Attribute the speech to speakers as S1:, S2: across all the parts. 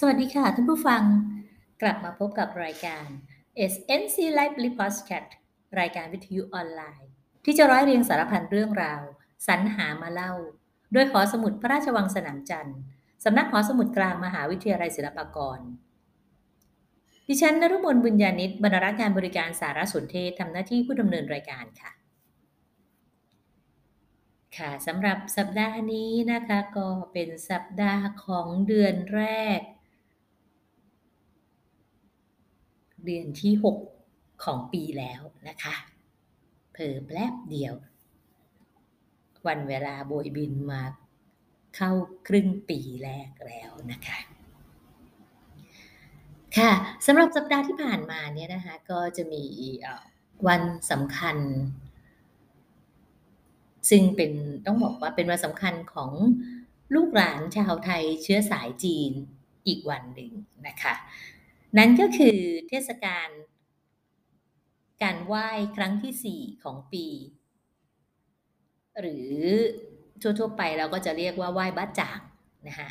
S1: สวัสดีค่ะ ท่านผู้ฟังกลับมาพบกับรายการ SNC Live Podcast รายการวิทยุออนไลน์ ที่จะร้อยเรียงสารพันเรื่องราว สรรหามาเล่า โดยหอสมุดพระราชวังสนามจันทร์สำนักหอสมุดกลางมหาวิทยาลัยศิลปากร ดิฉันนรุมนบุญญาณิตบรรณารักงานบริการสารสนเทศทำหน้าที่ผู้ดำเนินรายการค่ะ ค่ะสำหรับสัปดาห์นี้นะคะก็เป็นสัปดาห์ของเดือนแรก เดือนที่ 6 ของปีแล้วนะคะเพิ่แป๊บเดียว วันเวลาโบยบินมาเข้าครึ่งปีแรกแล้วนะคะ ค่ะสำหรับสัปดาห์ที่ผ่านมาเนี่ยนะคะ ก็จะมีวันสำคัญ ซึ่งเป็นต้องบอกว่าเป็นวันสำคัญของลูกหลานชาวไทยเชื้อสายจีนอีกวันหนึ่งนะคะ นั่นก็คือเทศกาลการไหว้ครั้งที่ 4 ของปี หรือทั่วๆไปเราก็จะเรียกว่าไหว้บ้าจางนะคะ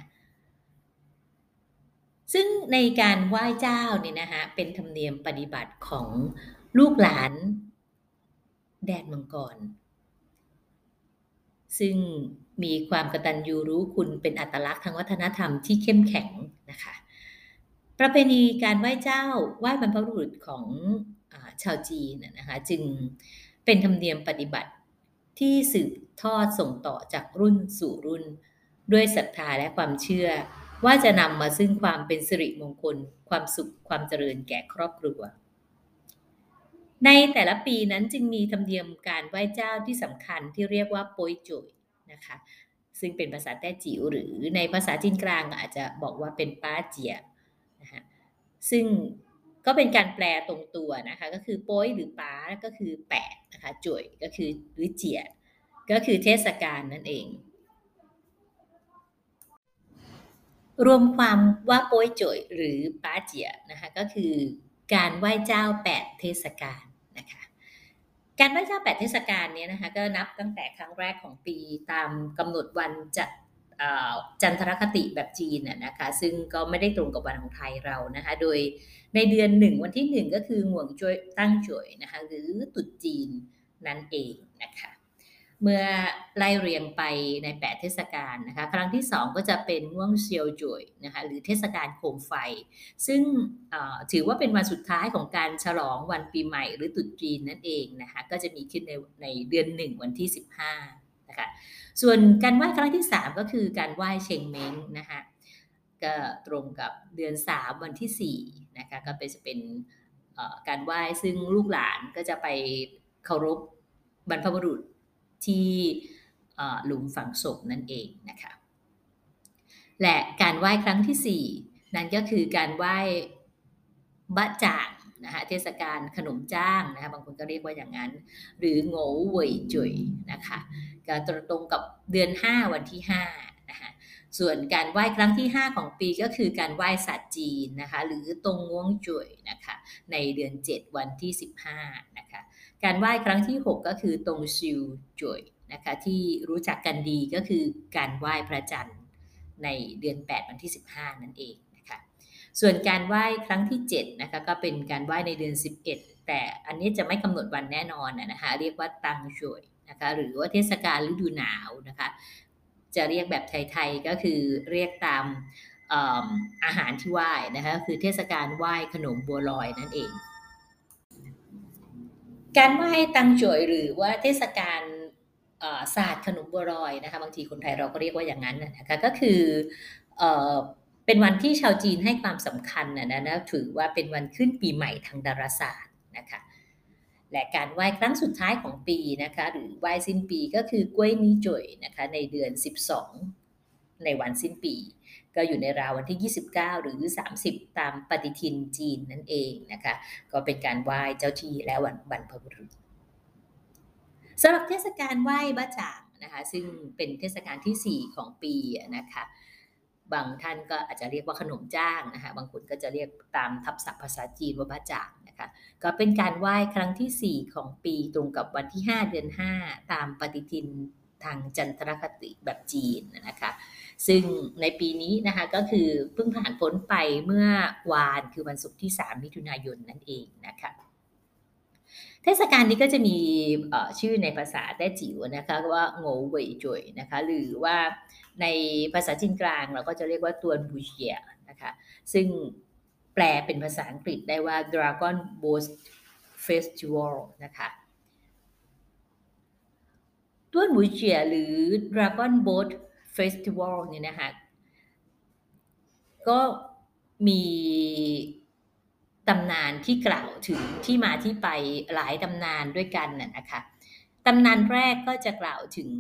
S1: ซึ่งในการไหว้เจ้าเนี่ยนะคะเป็นธรรมเนียมปฏิบัติของลูกหลาน แดนมังกร ซึ่งมีความกตัญญูรู้คุณเป็นอัตลักษณ์ทางวัฒนธรรมที่เข้มแข็งนะคะ ประเพณีการไหว้เจ้าไหว้บรรพบุรุษของชาวจีนนะคะจึงเป็นธรรมเนียมปฏิบัติที่สืบทอดส่งต่อจากรุ่นสู่รุ่น ด้วยศรัทธาและความเชื่อ ว่าจะนำมาซึ่งความเป็นสิริมงคล ความสุขความเจริญแก่ครอบครัว ในแต่ละปีนั้นจึงมีธรรมเนียมการไหว้เจ้าที่สำคัญที่เรียกว่าโปยจุยนะคะซึ่งเป็นภาษาแต้จิ๋วหรือในภาษาจีนกลางอาจจะบอกว่าเป็นป้าเจีย ซึ่งก็เป็นการแปลตรงตัวนะคะ ก็คือโป้ยหรือป้าก็คือแปดนะคะจุ๋ยก็คือหรือเจียก็คือเทศกาลนั่นเอง รวมความว่าโป้ยจุ๋ยหรือป้าเจียนะคะก็คือการไหว้เจ้าแปดเทศกาลนะคะการไหว้เจ้าแปดเทศกาลนี้นะคะก็นับตั้งแต่ครั้งแรกของปีตามกำหนดวันจัด จันทรคติแบบจีนนะคะ ซึ่งก็ไม่ได้ตรงกับวันของไทยเรานะคะ โดยในเดือนหนึ่งวันที่หนึ่งก็คือห่วงจวยตั้งจวยนะคะ หรือตุดจีนนั่นเองนะคะ เมื่อไล่เรียงไปใน 8 เทศกาลนะคะ ครั้งที่ 2 ก็จะเป็นง่วงเซียวจวยนะคะหรือเทศกาลโคมไฟ ซึ่งถือว่าเป็นวันสุดท้ายของการฉลองวันปีใหม่หรือตุดจีนนั่นเองนะคะ ก็จะมีขึ้นในในเดือนหนึ่งวันที่ 15นะ คะส่วนการไหว้ครั้งที่ 3 ก็คือการไหว้เชงเม้งนะคะก็ตรงกับเดือน 3 วันที่4นะคะก็เป็นจะเป็นการไหว้ซึ่งลูกหลานก็จะไปเคารพบรรพบุรุษที่หลุมฝังศพนั่นเองนะคะและการไหว้ครั้งที่ 4 นั่นก็คือการไหว้บะจ่างนะคะเทศกาลขนมจ้างนะคะบางคนก็เรียกว่าอย่างนั้น หรือโง่เว่ยจุยนะคะ ตรงกับเดือน 5 วันที่5นะคะส่วนการไหว้ครั้งที่ 5 ของปีก็คือการไหว้สัตว์จีนนะคะหรือตรงง้วงจุยนะคะในเดือน 7 วันที่ 15นะคะการไหว้ครั้งที่ 6 ก็คือตรงซิวจวยนะคะที่รู้จักกันดีก็คือการไหว้พระจันทร์ในเดือน 8 วันที่ 15 นั่นเองนะคะส่วนการไหว้ครั้งที่7นะคะก็เป็นการไหว้ในเดือน 11 แต่อันนี้จะไม่กำหนดวันแน่นอนนะคะเรียกว่าตังจวย นะคะหรือว่าเทศกาลฤดูหนาวนะคะจะเรียกแบบไทยๆก็คือเรียกตามอาหารที่ไหว้นะคะคือเทศกาลไหว้ขนมบัวลอยนั่นเอง การไหว้ตังจวยหรือว่าเทศกาลศาสตร์ขนมบัวลอยนะคะบางทีคนไทยเราก็เรียกว่าอย่างนั้นนะคะก็คือเป็นวันที่ชาวจีนให้ความสำคัญนะนะถือว่าเป็นวันขึ้นปีใหม่ทางดาราศาสตร์นะคะ และการไหว้ครั้งสุดท้ายของปีนะคะ หรือไหว้สิ้นปีก็คือกล้วยนี้จวยนะคะ ในเดือน 12 ในวันสิ้นปี ก็อยู่ในราววันที่ 29 หรือ 30 ตามปฏิทินจีนนั่นเองนะคะ ก็เป็นการไหว้เจ้าที่และวันบรรพบุรุษสำหรับเทศกาลไหว้บ้าจ่างนะคะ ซึ่งเป็นเทศกาลที่ 4 ของปีนะคะ บางท่านก็อาจจะเรียกว่าขนมจ้างนะคะบางคนก็จะเรียกตามทับศัพท์ภาษาจีนว่าบ้าจ่างนะคะก็เป็นการไหว้ครั้งที่ 4 ของปีตรงกับวันที่ 5 เดือน 5 ตามปฏิทินทางจันทรคติแบบจีนนะคะซึ่งในปีนี้นะคะก็คือเพิ่งผ่านพ้นไปเมื่อวานคือวันศุกร์ที่ 3 มิถุนายนนั่นเองนะคะ เทศกาลนี้ก็จะมีชื่อในภาษาแต้จิ๋วนะคะว่าโง่เว่ยจวยนะคะหรือว่าในภาษาจีนกลางเราก็จะเรียกว่าตัวบูเชียนะคะซึ่งแปลเป็นภาษาอังกฤษได้ว่า Dragon Boat Festival นะคะต้วนหมูเจียหรือ Dragon Boat Festival เนี่ยนะคะก็มี ตำนานที่กล่าวถึงที่มาที่ไปหลายตำนานด้วยกันน่ะนะคะตำนานแรกก็จะกล่าวถึง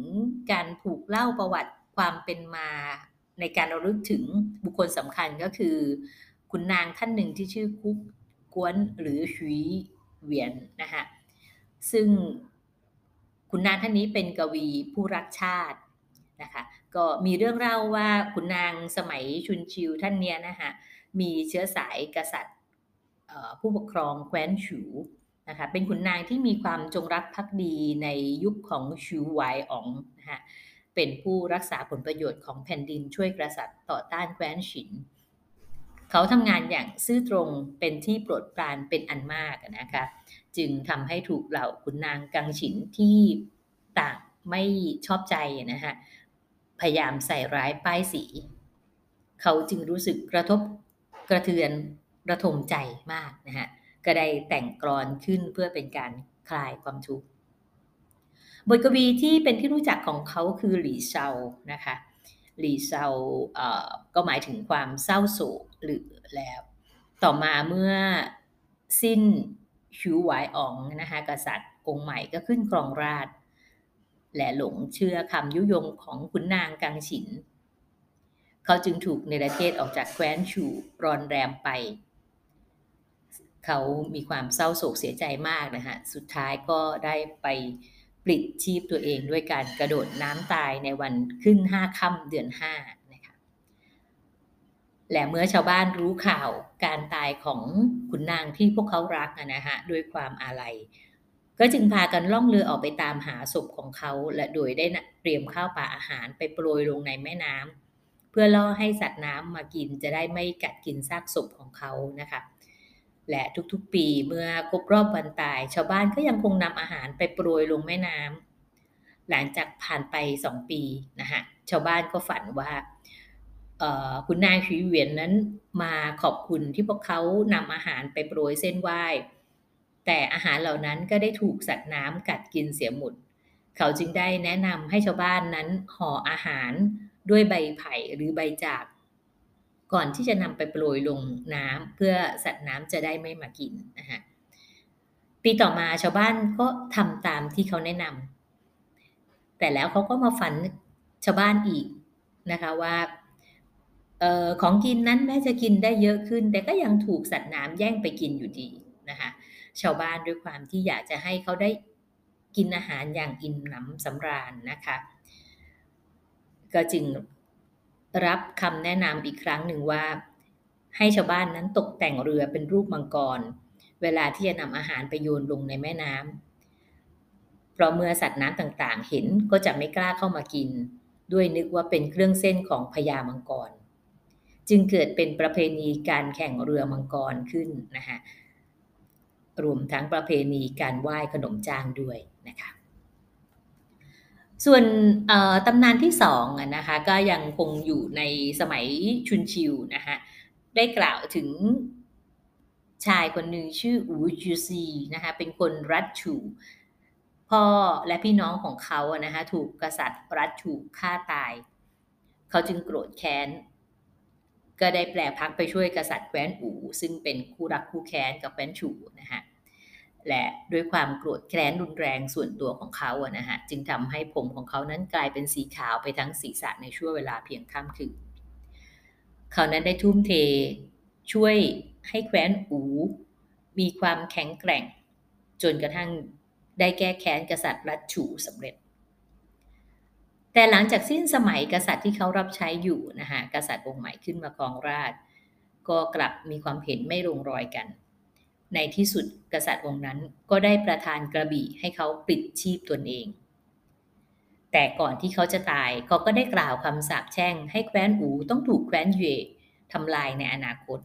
S1: การผูกเล่าประวัติความเป็นมาในการระลึกถึงบุคคลสำคัญก็คือ คุณนางท่านหนึ่งที่ชื่อคุกกวนหรือหุยเวียนนะคะซึ่งคุณนางท่านนี้เป็นกวีผู้รักชาตินะคะก็มีเรื่องเล่าว่าคุณนางสมัยชุนชิวท่านเนี้ยนะคะมีเชื้อสายกษัตริย์ ผู้ปกครองแคว้นฉูนะคะเป็นขุนนางที่มีความจงรักภักดีในยุคของชูไวอองนะคะเป็นผู้รักษาผลประโยชน์ของแผ่นดินช่วยกษัตริย์ต่อต้านแคว้นฉิน เขาทำงานอย่างซื่อตรงเป็นที่โปรดปรานเป็นอันมากนะคะจึงทำให้ถูกเหล่าขุนนางกังฉินที่ต่างไม่ชอบใจนะคะพยายามใส่ร้ายป้ายสี เขาจึงรู้สึกกระทบกระเทือน ระทมใจมากนะฮะก็ได้แต่งกรอนขึ้นเพื่อเป็นการคลายความทุกข์บทกวีที่เป็นที่รู้จักของเขาคือหลี่เซานะคะหลี่เซาก็หมายถึงความเศร้าโศกหรือแล้ว ต่อมาเมื่อสิ้นชิวหวายอ๋องนะคะกษัตริย์องค์ใหม่ก็ขึ้นครองราชและหลงเชื่อคำยุยงของขุนนางกังฉิน เขาจึงถูกในประเทศออกจากแคว้นชูรอนแรมไป เขามีความเศร้าโศกเสียใจมากนะฮะ สุดท้ายก็ได้ไปปลิดชีพตัวเองด้วยการกระโดดน้ำตายในวันขึ้นห้าค่ำเดือนห้านะคะ และเมื่อชาวบ้านรู้ข่าวการตายของขุนนางที่พวกเขารักนะฮะด้วยความอาลัย ก็จึงพากันล่องเรือออกไปตามหาศพของเขา และโดยได้เตรียมข้าวปลาอาหารไปโปรยลงในแม่น้ำเพื่อล่อให้สัตว์น้ำมากินจะได้ไม่กัดกินซากศพของเขานะคะ และทุกๆปีเมื่อครบรอบวันตาย ชาวบ้านก็ยังคงนำอาหารไปโปรยลงแม่น้ำหลังจากผ่านไปสองปีนะคะชาวบ้านก็ฝันว่าคุณนายผีเวียนนั้นมาขอบคุณที่พวกเขานำอาหารไปโปรยเส้นไหว้ แต่อาหารเหล่านั้นก็ได้ถูกสัตว์น้ำกัดกินเสียหมด เขาจึงได้แนะนำให้ชาวบ้านนั้นห่ออาหารด้วยใบไผ่หรือใบจาก ก่อนที่จะนำไปโปรยลงน้ำเพื่อสัตว์น้ำจะได้ไม่มากินนะคะปีต่อมาชาวบ้านก็ทำตามที่เขาแนะนำแต่แล้วเขาก็มาฝันชาวบ้านอีกนะคะว่าออของกินนั้นแม้จะกินได้เยอะขึ้น แต่ก็ยังถูกสัตว์น้ำแย่งไปกินอยู่ดีนะคะชาวบ้านด้วยความที่อยากจะให้เขาได้กินอาหารอย่างอิ่มหนำสำราญนะคะ ก็จึง รับคำแนะนำอีกครั้งหนึ่งว่า ให้ชาวบ้านนั้นตกแต่งเรือเป็นรูปมังกร เวลาที่จะนำอาหารไปโยนลงในแม่น้ำเพราะเมื่อสัตว์น้ำต่างๆ เห็นก็จะไม่กล้าเข้ามากิน ด้วยนึกว่าเป็นเครื่องเส้นของพญามังกร จึงเกิดเป็นประเพณีการแข่งเรือมังกรขึ้นนะคะรวมทั้งประเพณีการไหว้ขนมจางด้วยนะคะ ส่วนตำนานที่สองนะคะก็ยังคงอยู่ในสมัยชุนชิวนะคะได้กล่าวถึงชายคนหนึ่งชื่ออูจูซีนะคะเป็นคนรัชชูพ่อและพี่น้องของเขาะนะคะถูกกษัตริย์รัชชูฆ่าตาย เขาจึงโกรธแค้น ก็ได้แปลพักไปช่วยกษัตริย์แคว้นอูซึ่งเป็นคู่รักคู่แค้นกับแคว้นฉูนะคะ และด้วยความโกรธแค้นรุนแรงส่วนตัวของเขาอะนะฮะจึงทำให้ผมของเขานั้นกลายเป็นสีขาวไปทั้งศีรษะในช่วงเวลาเพียงค่ำคืนเขานั้นได้ทุ่มเทช่วยให้แคว้นอู มีความแข็งแกร่ง จนกระทั่งได้แก้แค้นกษัตริย์รัชฉูสำเร็จ แต่หลังจากสิ้นสมัยกษัตริย์ที่เขารับใช้อยู่นะฮะกษัตริย์องค์ใหม่ขึ้นมาครองราชก็กลับมีความเห็นไม่ลงรอยกัน ในที่สุดกษัตริย์องค์นั้นก็ได้ประทานกระบี่ให้เขาปิดชีพตนเอง แต่ก่อนที่เขาจะตายเขาก็ได้กล่าวคำสาปแช่ง ให้แคว้นอูต้องถูกแคว้นเย่ทำลายในอนาคต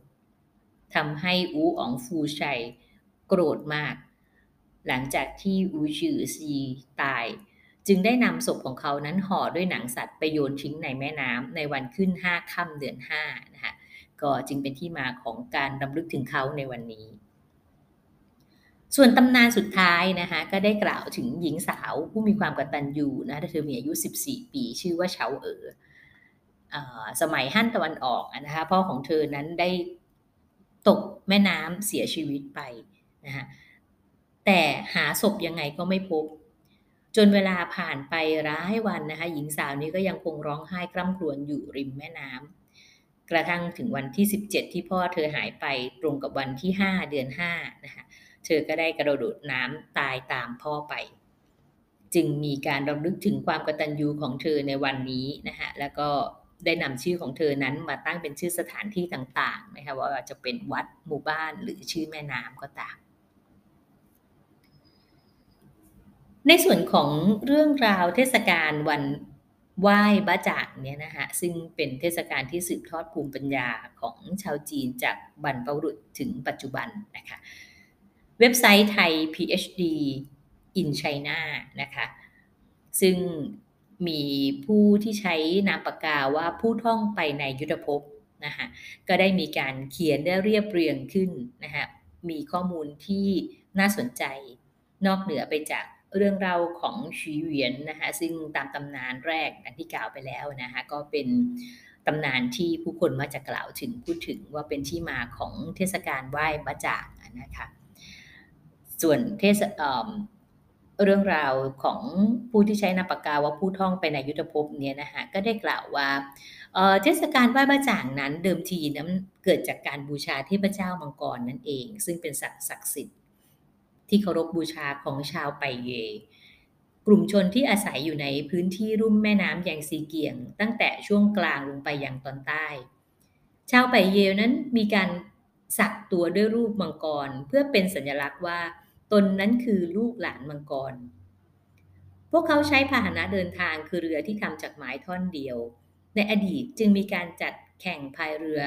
S1: ทำให้อูอ๋องฟูชัยโกรธมาก หลังจากที่อูชือซีตาย จึงได้นำศพของเขานั้นห่อด้วยหนังสัตว์ไปโยนทิ้งในแม่น้ำในวันขึ้นห้าค่ำเดือนห้านะคะก็จึงเป็นที่มาของการรำลึกถึงเขาในวันนี้ ส่วนตำนานสุดท้ายนะคะก็ได้กล่าวถึงหญิงสาวผู้มีความกตัญญูนะเธอมีอายุ 14 ปี ชื่อว่าเฉาเอ๋อสมัยฮั่นตะวันออกนะคะพ่อของเธอนั้นได้ตกแม่น้ำเสียชีวิตไปนะคะแต่หาศพยังไงก็ไม่พบ จนเวลาผ่านไปร้ายวันนะคะหญิงสาวนี้ก็ยังคงร้องไห้กร่ำครวญอยู่ริมแม่น้ำกระทั่งถึงวันที่ 17 ที่พ่อเธอหายไปตรงกับวันที่ 5 เดือน5นะคะ เธอก็ได้กระโดดน้ำตายตามพ่อไป จึงมีการรำลึกถึงความกตัญญูของเธอในวันนี้นะคะแล้วก็ได้นำชื่อของเธอนั้นมาตั้งเป็นชื่อสถานที่ต่างๆนะคะว่าจะเป็นวัดหมู่บ้านหรือชื่อแม่น้ำก็ตามในส่วนของเรื่องราวเทศกาลวันไหว้บ้าจ่างเนี่ยนะคะซึ่งเป็นเทศกาลที่สืบทอดภูมิปัญญาของชาวจีนจากบรรพบุรุษถึงปัจจุบันนะคะ เว็บไซต์ไทย PhD in China นะคะซึ่งมีผู้ที่ใช้นามปากกาว่าผู้ท่องไปในยุทธภพนะคะก็ได้มีการเขียนได้เรียบเรียงขึ้นนะคะมีข้อมูลที่น่าสนใจนอกเหนือไปจากเรื่องราวของชีเวียนนะคะซึ่งตามตำนานแรกดังที่กล่าวไปแล้วนะคะก็เป็นตำนานที่ผู้คนมาจะกล่าวถึงพูดถึงว่าเป็นที่มาของเทศกาลไหว้บะจางนะคะ ส่วนเทศเรื่องราวของผู้ที่ใช้นามปากกาว่าผู้ท่องไปในยุทธภพเนี่ยนะคะก็ได้กล่าวว่าเทศกาลไหว้บะจ่างนั้นเดิมทีนั้นเกิดจากการบูชาเทพเจ้ามังกรนั่นเอง ซึ่งเป็นสัตว์ศักดิ์สิทธิ์ ที่เคารพบูชาของชาวไปเย กลุ่มชนที่อาศัยอยู่ในพื้นที่รุ่มแม่น้ำยางซีเกียง ตั้งแต่ช่วงกลางลงไปยังตอนใต้ ชาวไปเยนั้นมีการสักตัวด้วยรูปมังกร เพื่อเป็นสัญลักษณ์ว่า ตนนั้นคือลูกหลานมังกร พวกเขาใช้พาหนะเดินทางคือเรือที่ทำจากไม้ท่อนเดียว ในอดีตจึงมีการจัดแข่งพายเรือ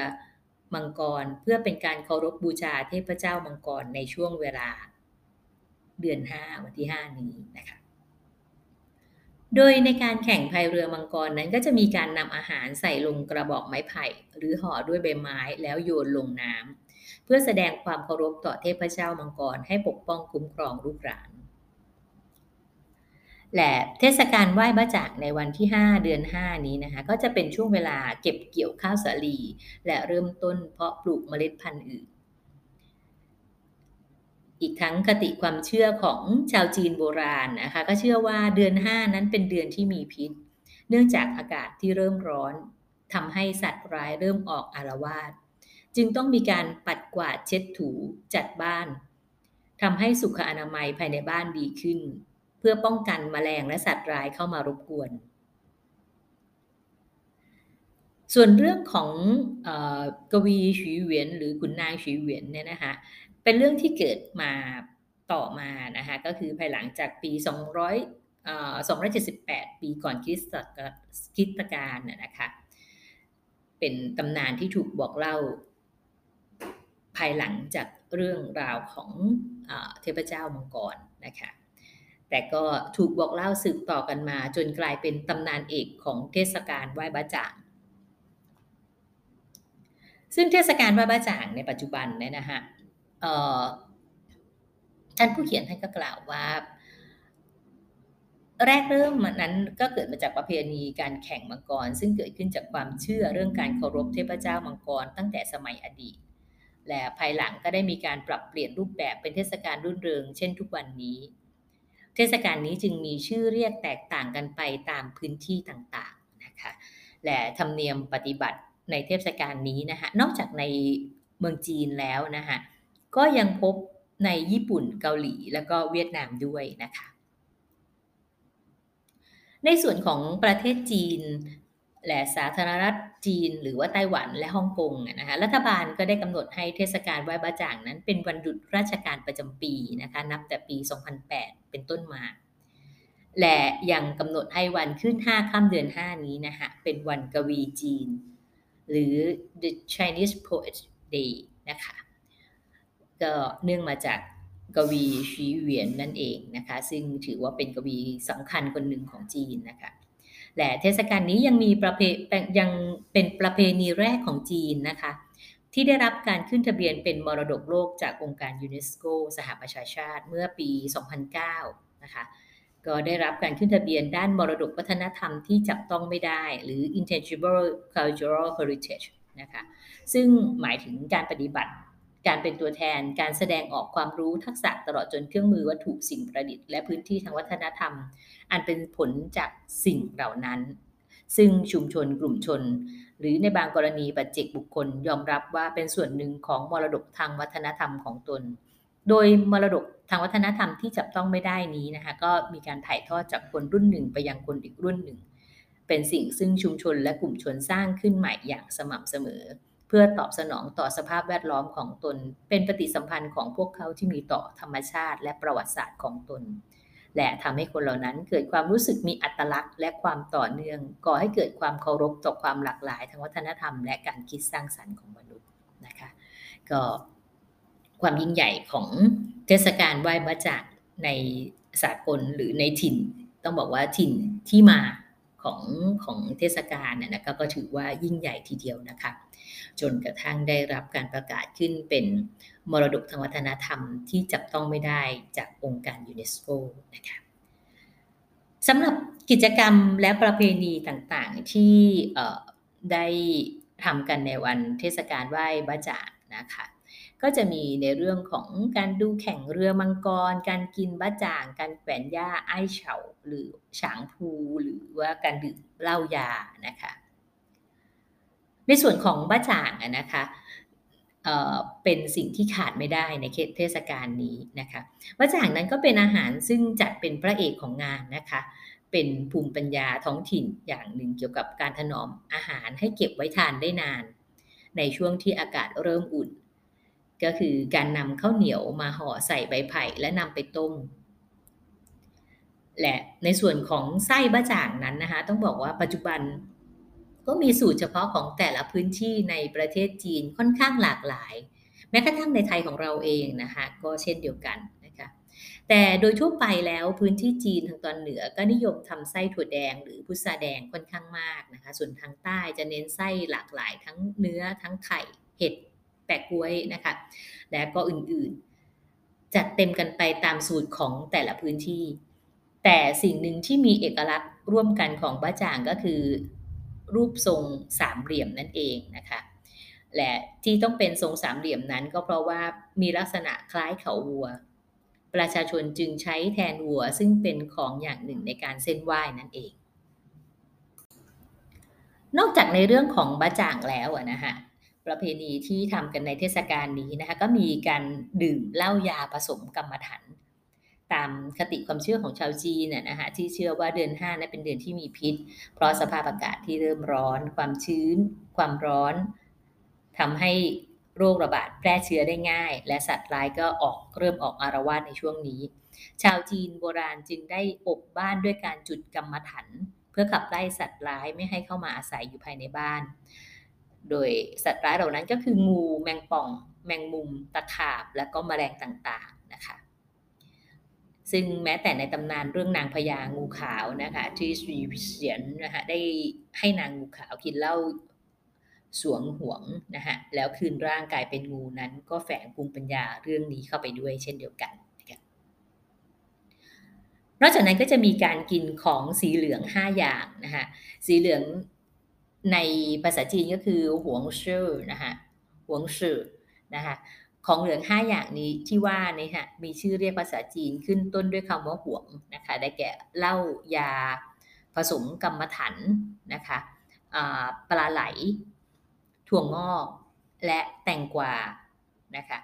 S1: มังกรเพื่อเป็นการเคารพบบูชาเทพเจ้ามังกรในช่วงเวลา เดือน 5 วันที่ 5 นี้นะคะโดยในการแข่งพายเรือมังกรนั้นก็จะมีการนำอาหารใส่ลงกระบอกไม้ไผ่ หรือห่อด้วยใบไม้แล้วโยนลงน้ำ เพื่อแสดงความเคารพต่อเทพเจ้ามังกรให้ปกป้องคุ้มครองลูกหลาน และเทศกาลไหว้บ้าจากในวันที่ 5 เดือน 5 นี้นะคะก็จะเป็นช่วงเวลาเก็บเกี่ยวข้าวสาลี และเริ่มต้นเพาะปลูกเมล็ดพันธุ์อื่นอีกทั้งคติความเชื่อของชาวจีนโบราณนะคะ ก็เชื่อว่าเดือน 5 นั้นเป็นเดือนที่มีพิษ เนื่องจากอากาศที่เริ่มร้อนทำให้สัตว์ร้ายเริ่มออกอารวาส จึงต้องมีการปัดกวาดเช็ดถูจัดบ้านทำให้สุขอนามัยภายในบ้านดีขึ้น เพื่อป้องกันมแมลงและสัตว์ร้ายเข้ามารบกวน ส่วนเรื่องของกวีฉีเวียนหรือขุนนางฉีเวียนเนี่ยนะคะเป็นเรื่องที่เกิดมาต่อมานะคะก็คือภายหลังจากปี 200 278 ปีก่อนคริสตกาลนะคะเป็นตำนานที่ถูกบอกเล่า ภายหลังจากเรื่องราวของอเทพเจ้ามังกรนะคะแต่ก็ถูกบอกเล่าสืบต่อกันมา จนกลายเป็นตำนานเอกของเทศกาลไหว้บ้าจ่าง ซึ่งเทศกาลไหว้บ้าจ่างในปัจจุบันเนี่ยนะฮะท่านผู้เขียนท่านก็กล่าวว่า แรกเริ่มนั้นก็เกิดมาจากประเพณีการแข่งมังกร ซึ่งเกิดขึ้นจากความเชื่อเรื่องการเคารพเทพเจ้ามังกรตั้งแต่สมัยอดีต และภายหลังก็ได้มีการปรับเปลี่ยนรูปแบบเป็นเทศกาลรุ่นเริง เช่นทุกวันนี้ เทศกาลนี้จึงมีชื่อเรียกแตกต่างกันไปตามพื้นที่ต่างๆนะคะและธรรมเนียมปฏิบัติในเทศกาลนี้นะคะนอกจากในเมืองจีนแล้วนะคะก็ยังพบในญี่ปุ่นเกาหลีแล้วก็เวียดนามด้วยนะคะในส่วนของประเทศจีน และสาธารณรัฐจีน หรือว่าไต้หวันและฮ่องกงนะคะรัฐบาลก็ได้กำหนดให้เทศกาลไหว้บาจ่างนั้น เป็นวันหยุดราชการประจำปีนะคะนับแต่ปี 2008 เป็นต้นมาและยังกำหนดให้วันขึ้น 5 ค่ำเดือน 5 นี้นะคะเป็นวันกวีจีน หรือ the Chinese Poet Day นะคะก็เนื่องมาจากกวีชีเหวียนนั่นเองนะคะ ซึ่งถือว่าเป็นกวีสำคัญคนหนึ่งของจีนนะคะ และเทศกาลนี้ยังมีประเพยังเป็นประเพณีแรกของจีนนะคะ ที่ได้รับการขึ้นทะเบียนเป็นมรดกโลกจากองค์การยูเนสโกสหประชาชาติเมื่อปี 2009 นะคะก็ได้รับการขึ้นทะเบียนด้านมรดกวัฒนธรรมที่จับต้องไม่ได้ หรือ intangible cultural heritage นะคะซึ่งหมายถึงการปฏิบัติ การเป็นตัวแทนการแสดงออกความรู้ทักษะตลอดจนเครื่องมือวัตถุสิ่งประดิษฐ์ และพื้นที่ทางวัฒนธรรม อันเป็นผลจากสิ่งเหล่านั้น ซึ่งชุมชนกลุ่มชน หรือในบางกรณีปัจเจกบุคคลยอมรับว่าเป็นส่วนหนึ่งของมรดกทางวัฒนธรรมของตน โดยมรดกทางวัฒนธรรมที่จับต้องไม่ได้นี้นะคะก็มีการถ่ายทอดจากคนรุ่นหนึ่งไปยังคนอีกรุ่นหนึ่ง เป็นสิ่งซึ่งชุมชนและกลุ่มชนสร้างขึ้นใหม่อย่างสม่ำเสมอ เพื่อตอบสนองต่อสภาพแวดล้อมของตน เป็นปฏิสัมพันธ์ของพวกเขาที่มีต่อธรรมชาติและประวัติศาสตร์ของตน และทำให้คนเหล่านั้นเกิดความรู้สึกมีอัตลักษณ์ และความต่อเนื่อง ก่อให้เกิดความเคารพต่อความหลากหลาย ทางวัฒนธรรม และการคิดสร้างสรรค์ของมนุษย์นะคะก็ความยิ่งใหญ่ของเทศกาลไหว้บระจักในสากลหรือในถิ่น ต้องบอกว่าถิ่นที่มา ของของเทศกาลน่ะนะคะก็ถือว่ายิ่งใหญ่ทีเดียวนะคะ จนกระทั่งได้รับการประกาศขึ้นเป็นมรดกทางวัฒนธรรมที่จับต้องไม่ได้จากองค์การยูเนสโกนะคะสำหรับกิจกรรมและประเพณีต่างๆที่ได้ทำกันในวันเทศกาลไหว้บ้าจ่างนะคะ ก็จะมีในเรื่องของการดูแข่งเรือมังกร การกินบ้าจ่าง การแขวนหญ้าไอ้เฉาหรือฉางพูหรือว่าการดื่มเหล้ายานะคะในส่วนของบ้าจ่างนะคะเป็นสิ่งที่ขาดไม่ได้ในเทศกาลนี้นะคะบ้าจ่างนั้นก็เป็นอาหารซึ่งจัดเป็นพระเอกของงานนะคะเป็นภูมิปัญญาท้องถิ่นอย่างหนึ่งเกี่ยวกับการถนอมอาหารให้เก็บไว้ทานได้นาน ในช่วงที่อากาศเริ่มอุ่น ก็คือการนำข้าวเหนียวมาห่อใส่ใบไผ่และนำไปต้ม และในส่วนของไส้บ้าจ่างนั้นนะคะ ต้องบอกว่าปัจจุบันก็มีสูตรเฉพาะของแต่ละพื้นที่ในประเทศจีนค่อนข้างหลากหลาย แม้กระทั่งในไทยของเราเองนะคะก็เช่นเดียวกันนะคะแต่โดยทั่วไปแล้วพื้นที่จีนทางตอนเหนือก็นิยมทำไส้ถั่วแดงหรือพุทราแดงค่อนข้างมากนะคะส่วนทางใต้จะเน้นไส้หลากหลายทั้งเนื้อทั้งไข่เห็ด แปะกล้วยนะคะ และก็อื่นๆ จัดเต็มกันไปตามสูตรของแต่ละพื้นที่ แต่สิ่งหนึ่งที่มีเอกลักษณ์ร่วมกันของบ้าจ่างก็คือ รูปทรงสามเหลี่ยมนั่นเองนะคะและที่ต้องเป็นทรงสามเหลี่ยมนั้นก็เพราะว่ามีลักษณะคล้ายเขาวัว ประชาชนจึงใช้แทนวัวซึ่งเป็นของอย่างหนึ่งในการเส้นไหว้นั่นเอง นอกจากในเรื่องของบะจ่างแล้วนะคะ ประเพณีที่ทำกันในเทศกาลนี้นะคะก็มีการดื่มเหล้ายาผสมกรรมฐานตามคติความเชื่อของชาวจีนน่ยนะคะที่เชื่อว่าเดือน5นั้นเป็นเดือนที่มีพิษ เพราะสภาพอากาศที่เริ่มร้อน ความชื้น ความร้อนทำให้โรคระบาดแพร่เชื้อได้ง่าย และสัตว์ร้ายก็ออกเริ่มออกอารวาสในช่วงนี้ ชาวจีนโบราณจึงได้อบบ้านด้วยการจุดกรรมถันเพื่อขับไล่สัตว์ร้ายไม่ให้เข้ามาอาศัยอยู่ภายในบ้าน โดยสัตว์ร้ายเหล่านั้นก็คืองูแมงป่อง แมงมุม ตะขาบ และก็แมลงต่างๆนะคะ ซึ่งแม้แต่ในตำนานเรื่องนางพญางูขาวนะคะที่สีเสียนนะคะได้ให้นางงูขาวกินเหล้าสวงห่วงนะคะแล้วคืนร่างกายเป็นงูนั้น ก็แฝงภูมิปัญญาเรื่องนี้เข้าไปด้วยเช่นเดียวกันนะนอกจากนั้นก็จะมีการกินของสีเหลือง 5 อย่างนะคะสีเหลือง ในภาษาจีนก็คือหวงชื่อนะคะหวงชื่อนะคะของเหลืองห้าอย่างนี้ที่ว่านี่ค่ะมีชื่อเรียกภาษาจีนขึ้นต้นด้วยคำว่าหวงนะคะได้แก่เหล้ายาผสมกรรมถันนะคะปลาไหล ถั่วงอก และแตงกวานะคะ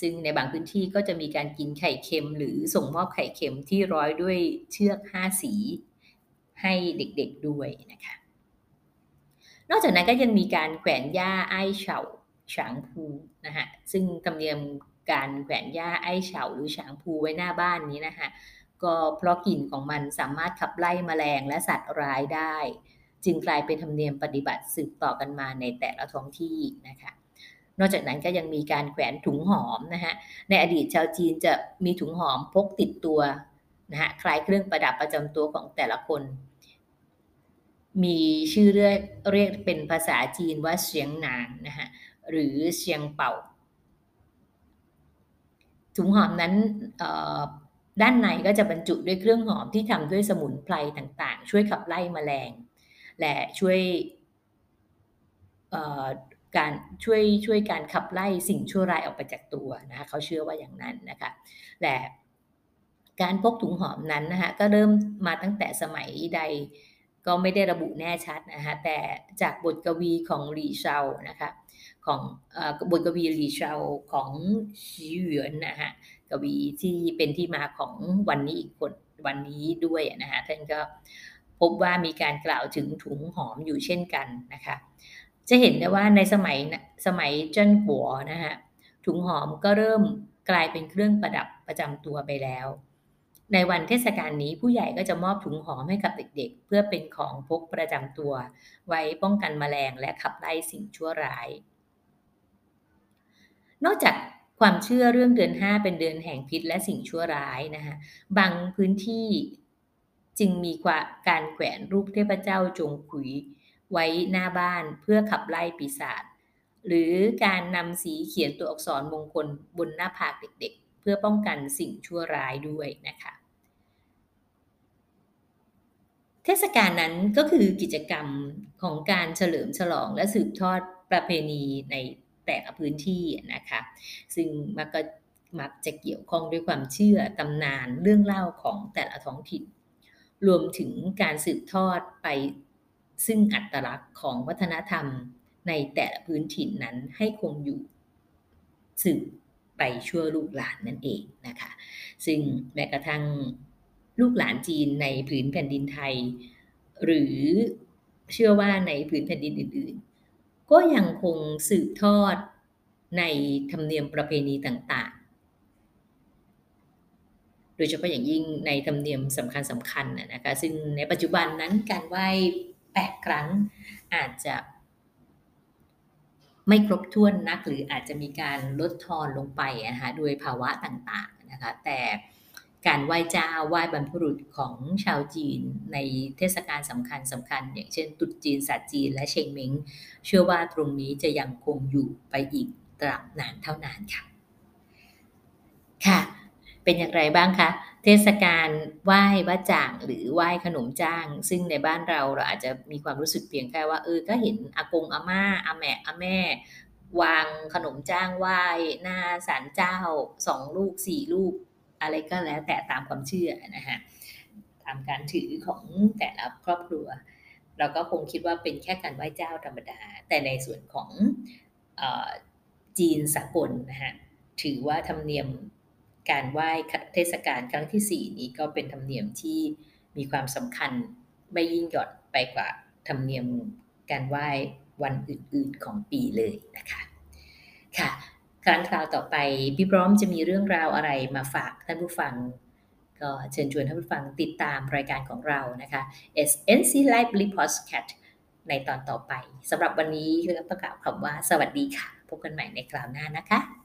S1: ซึ่งในบางพื้นที่ก็จะมีการกินไข่เค็ม หรือส่งมอบไข่เค็มที่ร้อยด้วยเชือกห้าสีให้เด็กๆด้วยนะคะ นอกจากนั้นก็ยังมีการแขวนหญ้าไอ้เฉาฉางภูนะฮะซึ่งธรรมเนียมการแขวนหญ้าไอ้เฉาหรือฉางภูไว้หน้าบ้านนี้นะคะก็เพราะกลิ่นของมันสามารถขับไล่แมลงและสัตว์ร้ายได้ จึงกลายเป็นธรรมเนียมปฏิบัติสืบต่อกันมาในแต่ละท้องที่นะคะนอกจากนั้นก็ยังมีการแขวนถุงหอมนะฮะในอดีตชาวจีนจะมีถุงหอมพกติดตัวนะฮะคล้ายเครื่องประดับประจำตัวของแต่ละคน มีชื่อเรียกเรียกเป็นภาษาจีนว่าเสียงหนานนะฮะหรือเสียงเป่า ถุงหอมนั้นด้านในก็จะบรรจุด้วยเครื่องหอมที่ทำด้วยสมุนไพรต่างๆ ช่วยขับไล่มแมลง และช่วยการช่วยช่วยการขับไล่สิ่งชั่วร้ายออกไปจากตัวนะคะเขาเชื่อว่าอย่างนั้นนะคะและการพกถุงหอมนั้นนะคะก็เริ่มมาตั้งแต่สมัยใด ก็ไม่ได้ระบุแน่ชัดนะคะแต่จากบทกวีของหลีเชานะคะของบทกวีหลีเชาของชิเวนนะคะกวีที่เป็นที่มาของวันนี้อีกคนวันนี้ด้วยนะคะท่านก็พบว่ามีการกล่าวถึงถุงหอมอยู่เช่นกันนะคะจะเห็นได้ว่าในสมัยสมัยเจิ้นหัวนะฮะถุงหอมก็เริ่มกลายเป็นเครื่องประดับประจำตัวไปแล้ว ในวันเทศกาลนี้ผู้ใหญ่ก็จะมอบถุงหอมให้กับเด็กๆ เพื่อเป็นของพกประจำตัว ไว้ป้องกันแมลงและขับไล่สิ่งชั่วร้าย นอกจากความเชื่อเรื่องเดือน 5 เป็นเดือนแห่งพิษและสิ่งชั่วร้ายนะคะบางพื้นที่จึงมีการแขวนรูปเทพเจ้าจงขุยไว้หน้าบ้านเพื่อขับไล่ปีศาจหรือการนำสีเขียนตัวอักษรมงคลบนหน้าผากเด็กๆ เพื่อป้องกันสิ่งชั่วร้ายด้วยนะคะ เทศกาลนั้นก็คือกิจกรรมของการเฉลิมฉลองและสืบทอดประเพณีในแต่ละพื้นที่นะคะ ซึ่งมักก็มักจะเกี่ยวข้องด้วยความเชื่อตำนานเรื่องเล่าของแต่ละท้องถิ่น รวมถึงการสืบทอดไปซึ่งอัตลักษณ์ของวัฒนธรรมในแต่ละพื้นถิ่นนั้นให้คงอยู่สืบไปชั่วลูกหลานนั่นเองนะคะ ซึ่งแม้กระทั่ง ลูกหลานจีนในผืนแผ่นดินไทย หรือเชื่อว่าในผืนแผ่นดินอื่นๆ ก็ยังคงสืบทอดในธรรมเนียมประเพณีต่างๆ โดยเฉพาะอย่างยิ่งในธรรมเนียมสำคัญสำคัญนะคะซึ่งในปัจจุบันนั้นการไหว้8ครั้งอาจจะไม่ครบถ้วนนักหรืออาจจะมีการลดทอนลงไปนะคะด้วยภาวะต่างๆนะคะแต่ การไหว้เจ้าไหว้บรรพบุรุษของชาวจีนในเทศกาลสำคัญสำคัญ อย่างเช่นตุษจีนศาสตร์จีนและเชงเม้งเชื่อว่าตรงนี้จะยังคงอยู่ไปอีกตราบนานเท่านานค่ะ ค่ะ เป็นอย่างไรบ้างคะเทศกาลไหว้บ้าจ่างหรือไหว้ขนมจ้าง ซึ่งในบ้านเราเราอาจจะมีความรู้สึกเพียงแค่ว่าเออก็เห็นอากงอาม่าอาแม่อาแม่ วางขนมจ้างไหว้หน้าศาลเจ้าสองลูกสี่ลูก อะไรก็แล้วแต่ตามความเชื่อนะฮะตามการถือของแต่ละครอบครัว เราก็คงคิดว่าเป็นแค่การไหว้เจ้าธรรมดา แต่ในส่วนของจีนสากลนะฮะถือว่าธรรมเนียมการไหว้เทศกาลครั้งที่ 4 นี้ก็เป็นธรรมเนียมที่มีความสำคัญไม่ยิ่งหย่อนไปกว่าธรรมเนียมการไหว้วันอื่นๆของปีเลยนะคะค่ะ ครั้งคราวต่อไปพี่พร้อมจะมีเรื่องราวอะไรมาฝากท่านผู้ฟัง ก็เชิญชวนท่านผู้ฟังติดตามรายการของเรานะคะ SNC Lively Podcast ในตอนต่อไปสำหรับวันนี้ก็ต้องกล่าวคำว่าสวัสดีค่ะ พบกันใหม่ในคราวหน้านะคะ